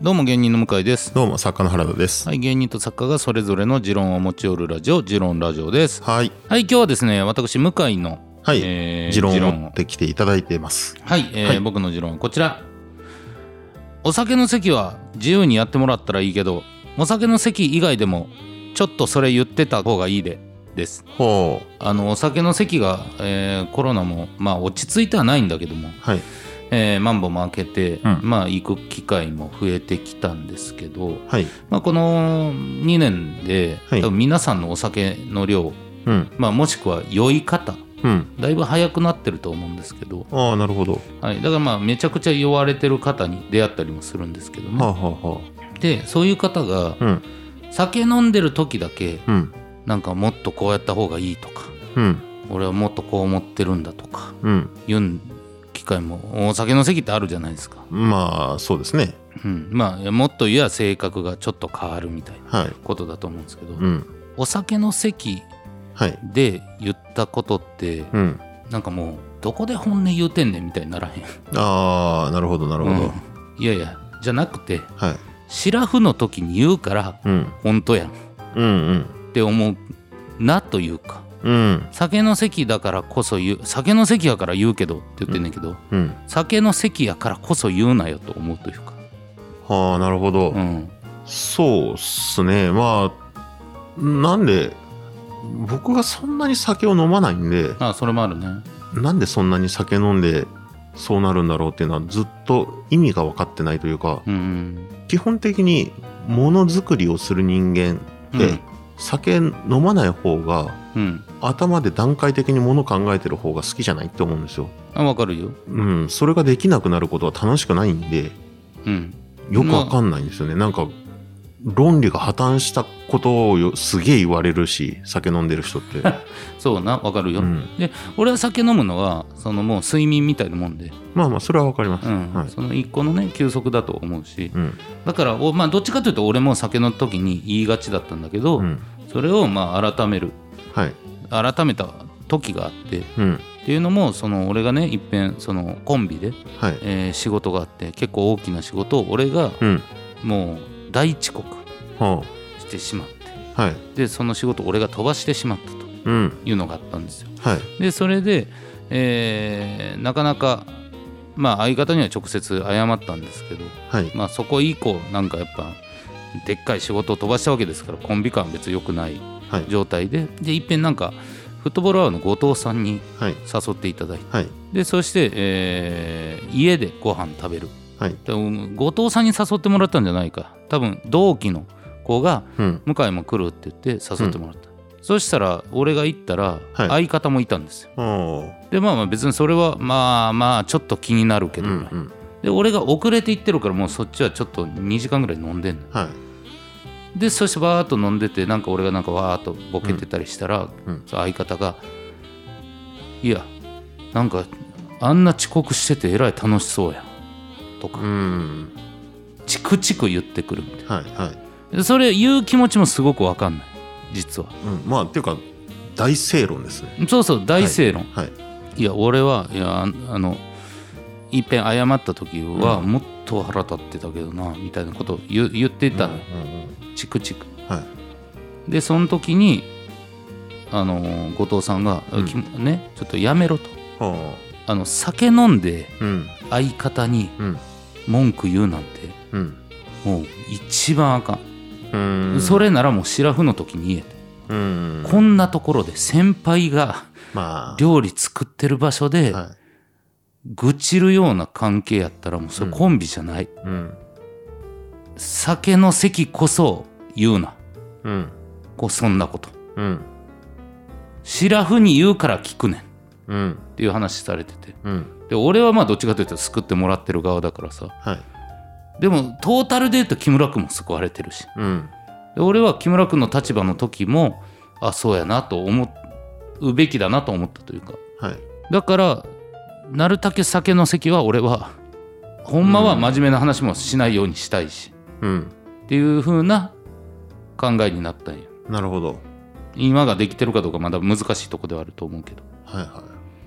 どうも芸人の向井です。どうも作家の原田です。はい、芸人と作家がそれぞれの持論を持ち寄るラジオ、持論ラジオです。はい、はい、今日はですね、私、向井の、はい、えー持論を持ってきていただいています。はい、えーはい僕の持論はこちら。お酒の席は自由にやってもらったらいいけど、お酒の席以外でも、ちょっとそれ言ってた方がいいで、です。ほあの、お酒の席が、えーコロナも、まあ、落ち着いてはないんだけども、う、はい、えーマンボも開けて、うん。まあ、行く機会も増えてきたんですけど、はい、まあ、この2年で、はい。多分皆さんのお酒の量、うん、まあ、もしくは酔い方うん、だいぶ早くなってると思うんですけど、ああ、なるほど。はい、だからまあめちゃくちゃ酔われてる方に出会ったりもするんですけどはあ、も、はあ、はでそういう方があ、うん、酒飲んでる時だけうん、なんかもっとこうやった方がいいとかうん、俺はもっとこう思ってるんだとかうん、言う機会もお酒の席ってあるじゃないですか、まあ、そうですね。うん、まあもっと言えば性格がちょっと変わるみたいなはい、ことだと思うんですけど、うん、お酒の席はい、で言ったことってうん。なんかもうどこで本音言うてんねんみたいにならへん？ああ、なるほど、なるほど。うん。いやいやじゃなくてはい、シラフの時に言うからうん、本当やんっうん、うん、て思うなというかうん、酒の席だからこそ言う酒の席やから言うけどって言ってんねんけど、うん。酒の席やからこそ言うなよと思うというかはあ、なるほど。うんそうっすね。まあ、なんで、僕がそんなに酒を飲まないんで、あそれもあるねなんでそんなに酒飲んでそうなるんだろうっていうのはずっと意味が分かってないというかうん基本的にものづくりをする人間って、うん酒飲まない方がうん頭で段階的にもの考えてる方が好きじゃないって思うんですよ。あ分かるようん、それができなくなることは楽しくないんでうんよくわかんないんですよね。なんか論理が破綻したことをよすげえ言われるし酒飲んでる人って。そうな分かるよ、うん、で俺は酒飲むのはそのもう睡眠みたいなもんで、まあまあそれはわかります。うん。はい。その一個のね休息だと思うし。うん。だからおまあどっちかというと俺も酒の時に言いがちだったんだけど、うん。それをまあ改める。はい。改めた時があってっうん。ていうのもその俺がねいっぺんそのコンビで、はい。えー仕事があって結構大きな仕事を俺がうん。もう大遅刻はしてしまってあはい。でその仕事を俺が飛ばしてしまったとうん。いうのがあったんですよ。はい。でそれで、えーなかなかまあ相方には直接謝ったんですけど、はい。まあ、そこ以降なんかやっぱでっかい仕事を飛ばしたわけですからコンビ感は別に良くないはい。状態ででいっぺんなんかフットボールアワーの後藤さんにはい。誘っていただいてはい。でそして、えー家でご飯食べる。はい。後藤さんに誘ってもらったんじゃないか多分同期の子がうん。向井も来るって言って誘ってもらった、そしたら俺が行ったらはい。相方もいたんですよ、おでまあまあ別にそれはまあまあちょっと気になるけど、うんうん。で俺が遅れて行ってるからもうそっちはちょっと2時間ぐらい飲んでんのはい。でそしてバーっと飲んでてなんか俺がなんかわーっとボケてたりしたら、うん。その相方が「いやなんかあんな遅刻しててえらい楽しそうやん」とか、うんチクチク言ってくるみたいはいはい。それ言う気持ちもすごくわかんない実は。うんまあっていうか大正論ですね。そうそう大正論、はいい、や俺はいやああのいっぺん謝った時はうもっと腹立ってたけどなみたいなことを言言ってた。うんうんうん。チクチクはい。でその時にあのー後藤さんが、うん。きねちょっとやめろと。はあ。の酒飲んであうん。相方にうん。文句言うなんてうん。もう一番あかん、うん。それならもうシラフの時に言えて、うん。こんなところで先輩がまあ。料理作ってる場所では愚痴るような関係やったらもうそれコンビじゃない、いうん。酒の席こそ言うな。うん。こうそんなこと。うん。シラフに言うから聞くねん。っうん。ていう話されてて。うん。で俺はまあどっちかというと救ってもらってる側だからさ。はいでもトータルで言うと木村君も救われてるし。うん。で俺は木村君の立場の時もあそうやなと思うべきだなと思ったというか。はい。だからなるたけ酒の席は俺はほんまは真面目な話もしないようにしたいし、うん。っていう風な考えになったんよなるほど。今ができてるかどうかまだ難しいとこではあると思うけど。はいは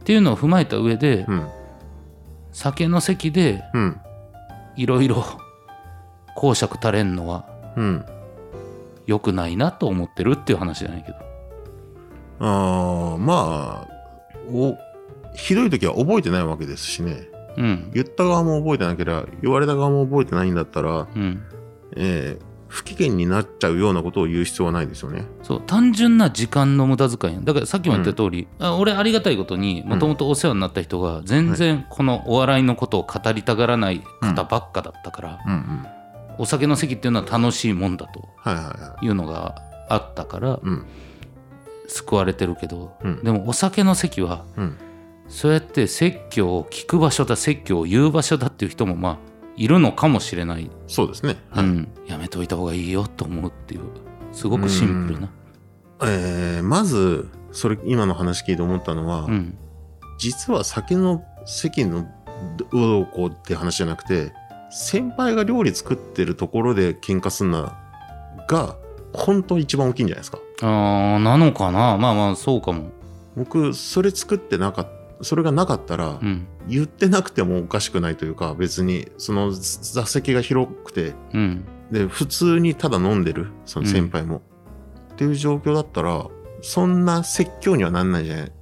っていうのを踏まえた上で、いうん。酒の席でうんいろいろ講釈垂れんのはうん。良くないなと思ってるっていう話じゃないけど。ああまあおひどい時は覚えてないわけですしね。うん。言った側も覚えてなければ言われた側も覚えてないんだったら、うん。えー不機嫌になっちゃうようなことを言う必要はないですよね。そう単純な時間の無駄遣いだからさっきも言った通り、あ俺ありがたいことにもともとお世話になった人が全然このお笑いのことを語りたがらない方ばっかだったから、うんうん。お酒の席っていうのは楽しいもんだとはいうのがあったから救われてるけど、うん。でもお酒の席はうん。そうやって説教を聞く場所だ説教を言う場所だっていう人もまあいるのかもしれない、そうですね。はいうん、やめといた方がいいよと思うっていうすごくシンプルな。えーまずそれ今の話聞いて思ったのは、うん実は酒の席のどうこうって話じゃなくて先輩が料理作ってるところで喧嘩すんなが本当一番大きいんじゃないですか。あーなのかなまあまあそうかも。僕それ作ってなかったそれがなかったら、うん。言ってなくてもおかしくないというか別にその座席が広くてうん。で普通にただ飲んでるその先輩も、っていう状況だったらそんな説教にはなんないんじゃない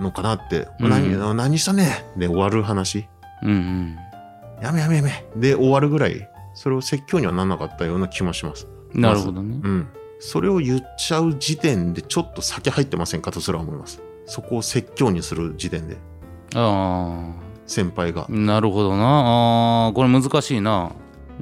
のかなって「うん。何何したね!」で終わる話。うんうん「やめやめやめ!」で終わるぐらいそれを説教にはなんなかったような気もします。なるほどね。うん。それを言っちゃう時点でちょっと酒入ってませんかとすら思いますそこを説教にする時点であ先輩があなるほどなあーこれ難しいな。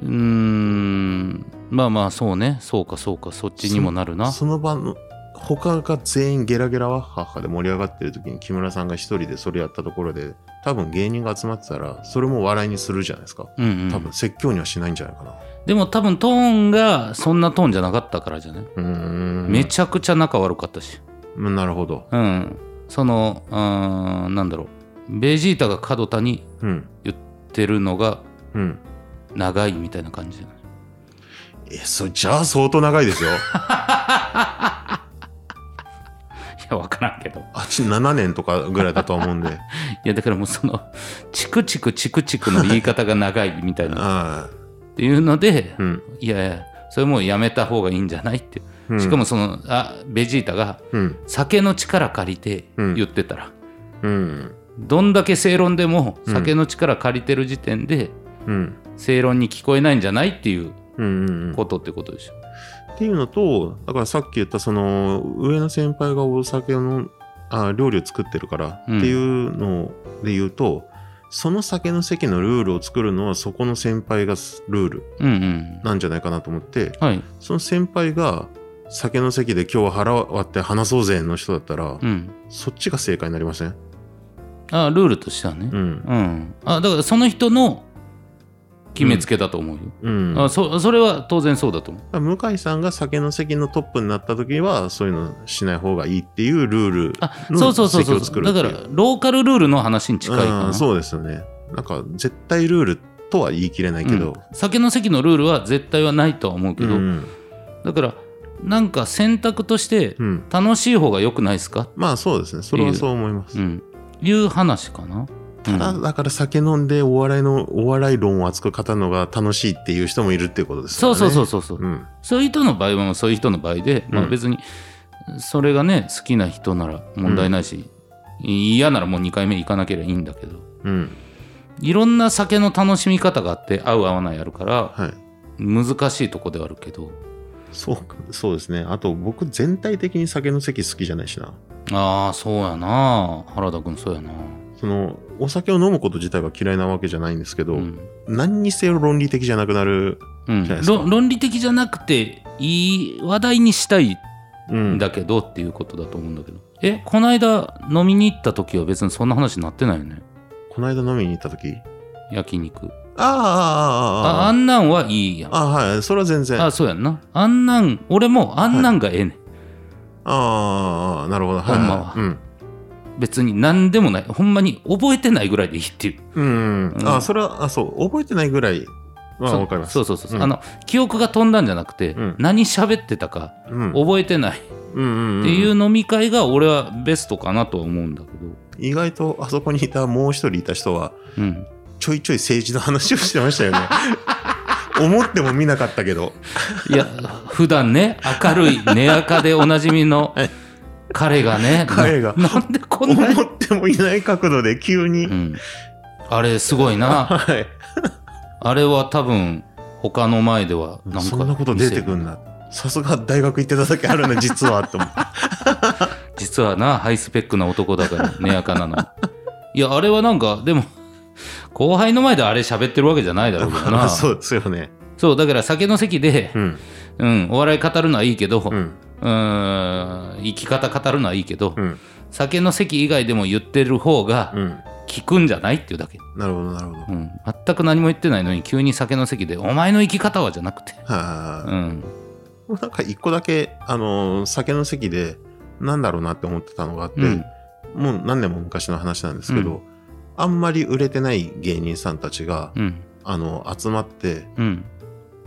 うーんまあまあそうねそうかそうかそっちにもなるな。その場の他が全員ゲラゲラワッハッハで盛り上がってる時に木村さんが一人でそれやったところで多分芸人が集まってたらそれも笑いにするじゃないですかうんうん多分説教にはしないんじゃないかなでも多分トーンがそんなトーンじゃなかったからじゃないうーんめちゃくちゃ仲悪かったし。うんなるほどうん。その、うーん、なんだろう。ベジータが角田にうん言ってるのがうん長いみたいな感じじゃない？えそじゃあ相当長いですよ いや、わからんけど。あっち7年とかぐらいだと思うんで いや、だからもうその、チクチクチクチクの言い方が長いみたいな。っあていうので、あうんいやいや、それもうやめた方がいいんじゃないって。うん。しかもその、あ、ベジータがうん。酒の力借りてうん。言ってたら、うん。どんだけ正論でもうん。酒の力借りてる時点でうん。正論に聞こえないんじゃないっていううんうんうん。ことってことでしょ。っていうのとだからさっき言ったその上の先輩がお酒のあ料理を作ってるからってうんいうので言うと、その酒の席のルールを作るのはそこの先輩がルールうんうん。なんじゃないかなと思ってはい。その先輩が酒の席で今日は腹割って話そうぜの人だったら、うん。そっちが正解になりません？あルールとしてはね。うんうん。あだからその人の決めつけだと思うよ。うんあそそれは当然そうだと思う。向井さんが酒の席のトップになった時はそういうのしない方がいいっていうルールあのそうそうそうそうだ作るっていうからローカルルールの話に近いかな。うんそうですよねなんか絶対ルールとは言い切れないけど、うん酒の席のルールは絶対はないとは思うけど、うんだからなんか選択としてうん。楽しい方が良くないですか、まあそうですね。それはそう思います、うん、いう話かな？ただうん。だから酒飲んでお笑いのお笑い論を熱く語るのが楽しいっていう人もいるっていうことですね。そうそうそうそうそう、うん。そういう人の場合はそういう人の場合で、まあ、うん別にそれがね好きな人なら問題ないし、嫌ならもう2回目行かなければいいんだけど。うん。いろんな酒の楽しみ方があって合う合わないあるからはい。難しいとこではあるけどそうかそうですね。あと僕全体的に酒の席好きじゃないしな。ああそうやな。原田君そうやな。そのお酒を飲むこと自体は嫌いなわけじゃないんですけど、うん。何にせよ論理的じゃなくなる、うん。じゃないですか。論論理的じゃなくていい話題にしたいうんんだけどっていうことだと思うんだけど、えこの間飲みに行った時は別にそんな話になってないよね。この間飲みに行った時？焼肉あああんなんはいいやん。あはい。それは全然。あそうやんな。あんなん俺もあんなんがええねん、ああなるほど。はいほんまは。うん。別に何でもない。ほんまに覚えてないぐらいでいいっていううん、うん。あそれはあそう。覚えてないぐらいはそう。かります。そうそうそうそう、うん。あの記憶が飛んだんじゃなくて、うん。何喋ってたか覚えてない。っうん。っていう飲み会が俺はベストかなとは思うんだけど、意外とあそこにいたもう一人いた人はうん、ちょいちょい政治の話をしてましたよね。思っても見なかったけど。いや普段ね明るい寝垢でおなじみの はい。彼がね彼が。ななんでこんなに思ってもいない角度で急に、うん、あれすごいな。はい。あれは多分他の前ではなんかそんなこと出てくんな。さすが大学行ってただけあるね実はと思って実はなハイスペックな男だから寝垢なの。いやあれはなんかでも後輩の前であれ喋ってるわけじゃないだろうけどな。そうですよね。そうだから酒の席でう、ん。うん、お笑い語るのはいいけど、ううんーん生き方語るのはいいけど、うん。酒の席以外でも言ってる方がうん。効くんじゃないっていうだけ、なるほどなるほど、うん、全く何も言ってないのに急に酒の席で「お前の生き方は」じゃなくて、はあ、うん、なんか一個だけあのー酒の席でなんだろうなって思ってたのがあって、うん。もう何年も昔の話なんですけど、うんあんまり売れてない芸人さんたちが、うん。あの集まってうん。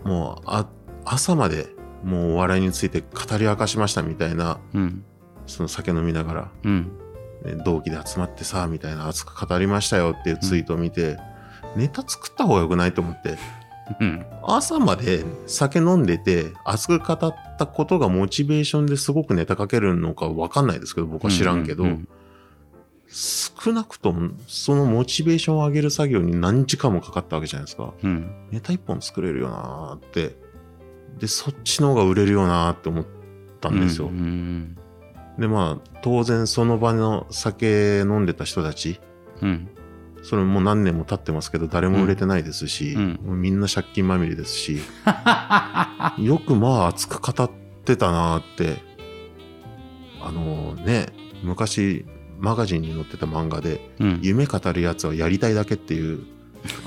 もうあ朝までもうお笑いについて語り明かしましたみたいなうん。その酒飲みながら、うん。ね同期で集まってさみたいな熱く語りましたよっていうツイートを見て、ネタ作った方がよくないと思ってうん。朝まで酒飲んでて熱く語ったことがモチベーションですごくネタ書けるのか分かんないですけど僕は知らんけど、うん少なくともそのモチベーションを上げる作業に何時間もかかったわけじゃないですか。うん。ネタ一本作れるよなーって。でそっちの方が売れるよなーって思ったんですよ、うんでまあ当然その場の酒飲んでた人たち。うん。それもう何年も経ってますけど誰も売れてないですし、うん。もうみんな借金まみれですし。よくまあ熱く語ってたなーって。あのね昔マガジンに載ってた漫画でうん「夢語るやつはやりたいだけ」っていう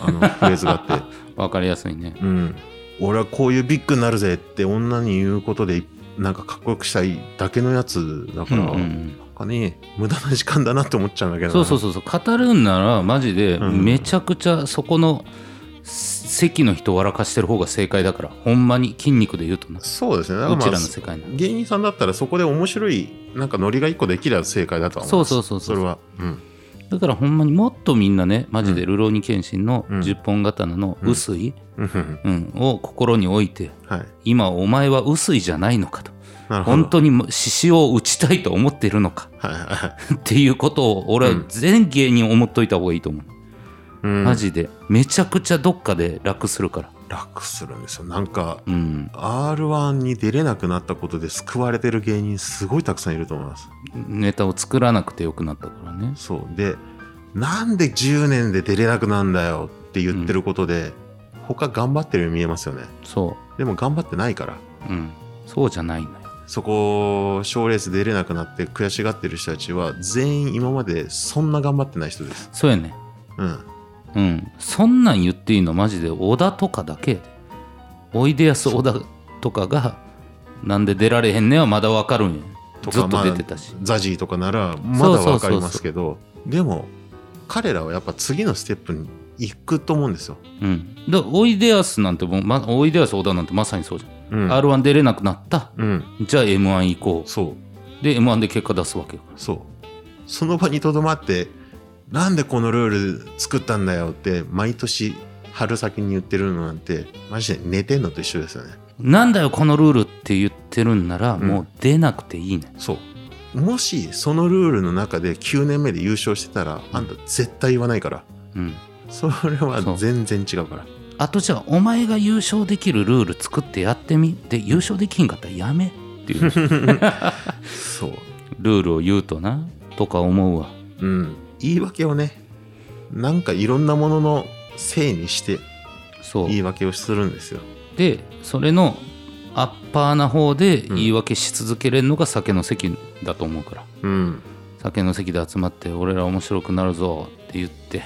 あのフレーズがあって。わかりやすいね。うん、俺はこういうビッグになるぜって女に言うことでなんかかっこよくしたいだけのやつだから、うんうんうなんんかね無駄な時間だなって思っちゃうんだけどそうそうそうそう。語るんならマジでうん。めちゃくちゃそこの席の人を笑かしてる方が正解だからほんまに筋肉で言うとな。そうですね。だからうあらの世界の芸人さんだったらそこで面白いなんかノリが一個できれば正解だとは思そうそうそうそうそれは。うん。だからほんまにもっとみんなねマジで「ルローニケンシン」のうん。10本刀の薄い、うん。うんうん、を心に置いてはい。今お前は薄いじゃないのかと。なるほど。本当に獅子を打ちたいと思っているのか。はいはいはい。っていうことを俺はうん。全芸人思っといた方がいいと思う、うん。マジで。めちゃくちゃどっかで楽するから。楽するんですよ。なんかうん。R1 に出れなくなったことで救われてる芸人すごいたくさんいると思います。ネタを作らなくてよくなったからね。そう。でなんで10年で出れなくなんだよって言ってることで、他頑張ってるように見えますよね。そでも頑張ってないから。ううん。そうじゃないのよ。そこ賞レース出れなくなって悔しがってる人たちは全員今までそんな頑張ってない人です。そうやね。うんうん。そんなん言っていいのマジで小田とかだけやで。おいでやす小田とかがなんで出られへんねんはまだわかるんや。ずっと出てたし、ザジーとかならまだわかりますけどでも彼らはやっぱ次のステップに行くと思うんですよ、うん、だからおいでやすなんてもう、ま、おいでやす小田なんてまさにそうじゃん、うん。r 1出れなくなった。うん、じゃあ m 1行こそう。うで m 1で結果出すわけよ。そう。その場にとどまってなんでこのルール作ったんだよって毎年春先に言ってるのなんてマジで寝てんのと一緒ですよね。なんだよこのルールって言ってるんなら、うん。もう出なくていいね。そう。もしそのルールの中で9年目で優勝してたらあんた絶対言わないから。うん。それは全然違うから。あとじゃあお前が優勝できるルール作ってやってみ。で優勝できひんかったらやめ。っていう そう。ルールを言うとな。とか思うわ。うん言い訳をねなんかいろんなもののせいにしてそう。言い訳をするんですよ。でそれのアッパーな方で言い訳し続けれるのが酒の席だと思うから、うん。酒の席で集まって俺ら面白くなるぞって言って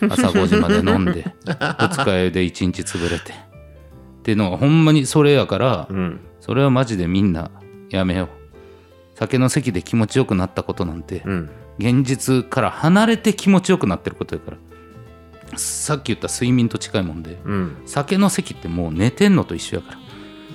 朝5時まで飲んで 二日酔いで一日潰れて。っていうのがほんまにそれやからうん。それはマジでみんなやめよう。酒の席で気持ちよくなったことなんてうん現実から離れて気持ちよくなってることやから。さっき言った睡眠と近いもんでうん。酒の席ってもう寝てんのと一緒やから。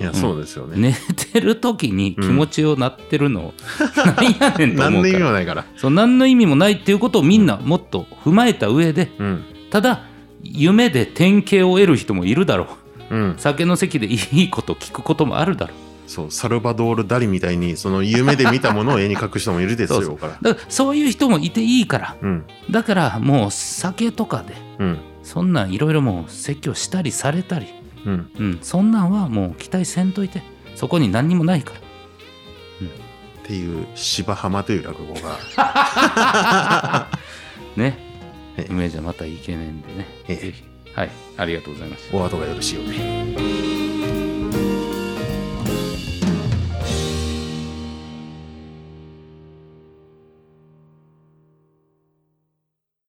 いやそうですよね、寝てる時に気持ちよなってるの、何やねんと思何の意うから味もないから。そう何の意味もないっていうことをみんなもっと踏まえた上でうん。ただ夢で典型を得る人もいるだろう。ん。酒の席でいいこと聞くこともあるだろそうサルバドール・ダリみたいにその夢で見たものを絵に描く人もいるですよから。だからそういう人もいていいからうん。だからもう酒とかでうん。そんなんいろいろもう説教したりされたり、うん。うん、そんなんはもう期待せんといてそこに何にもないから。っていう芝浜という落語が。ね。ええ。梅じゃまたイケメンでね。ええ。ぜひ。はい。ありがとうございましたお後がよろしいようで。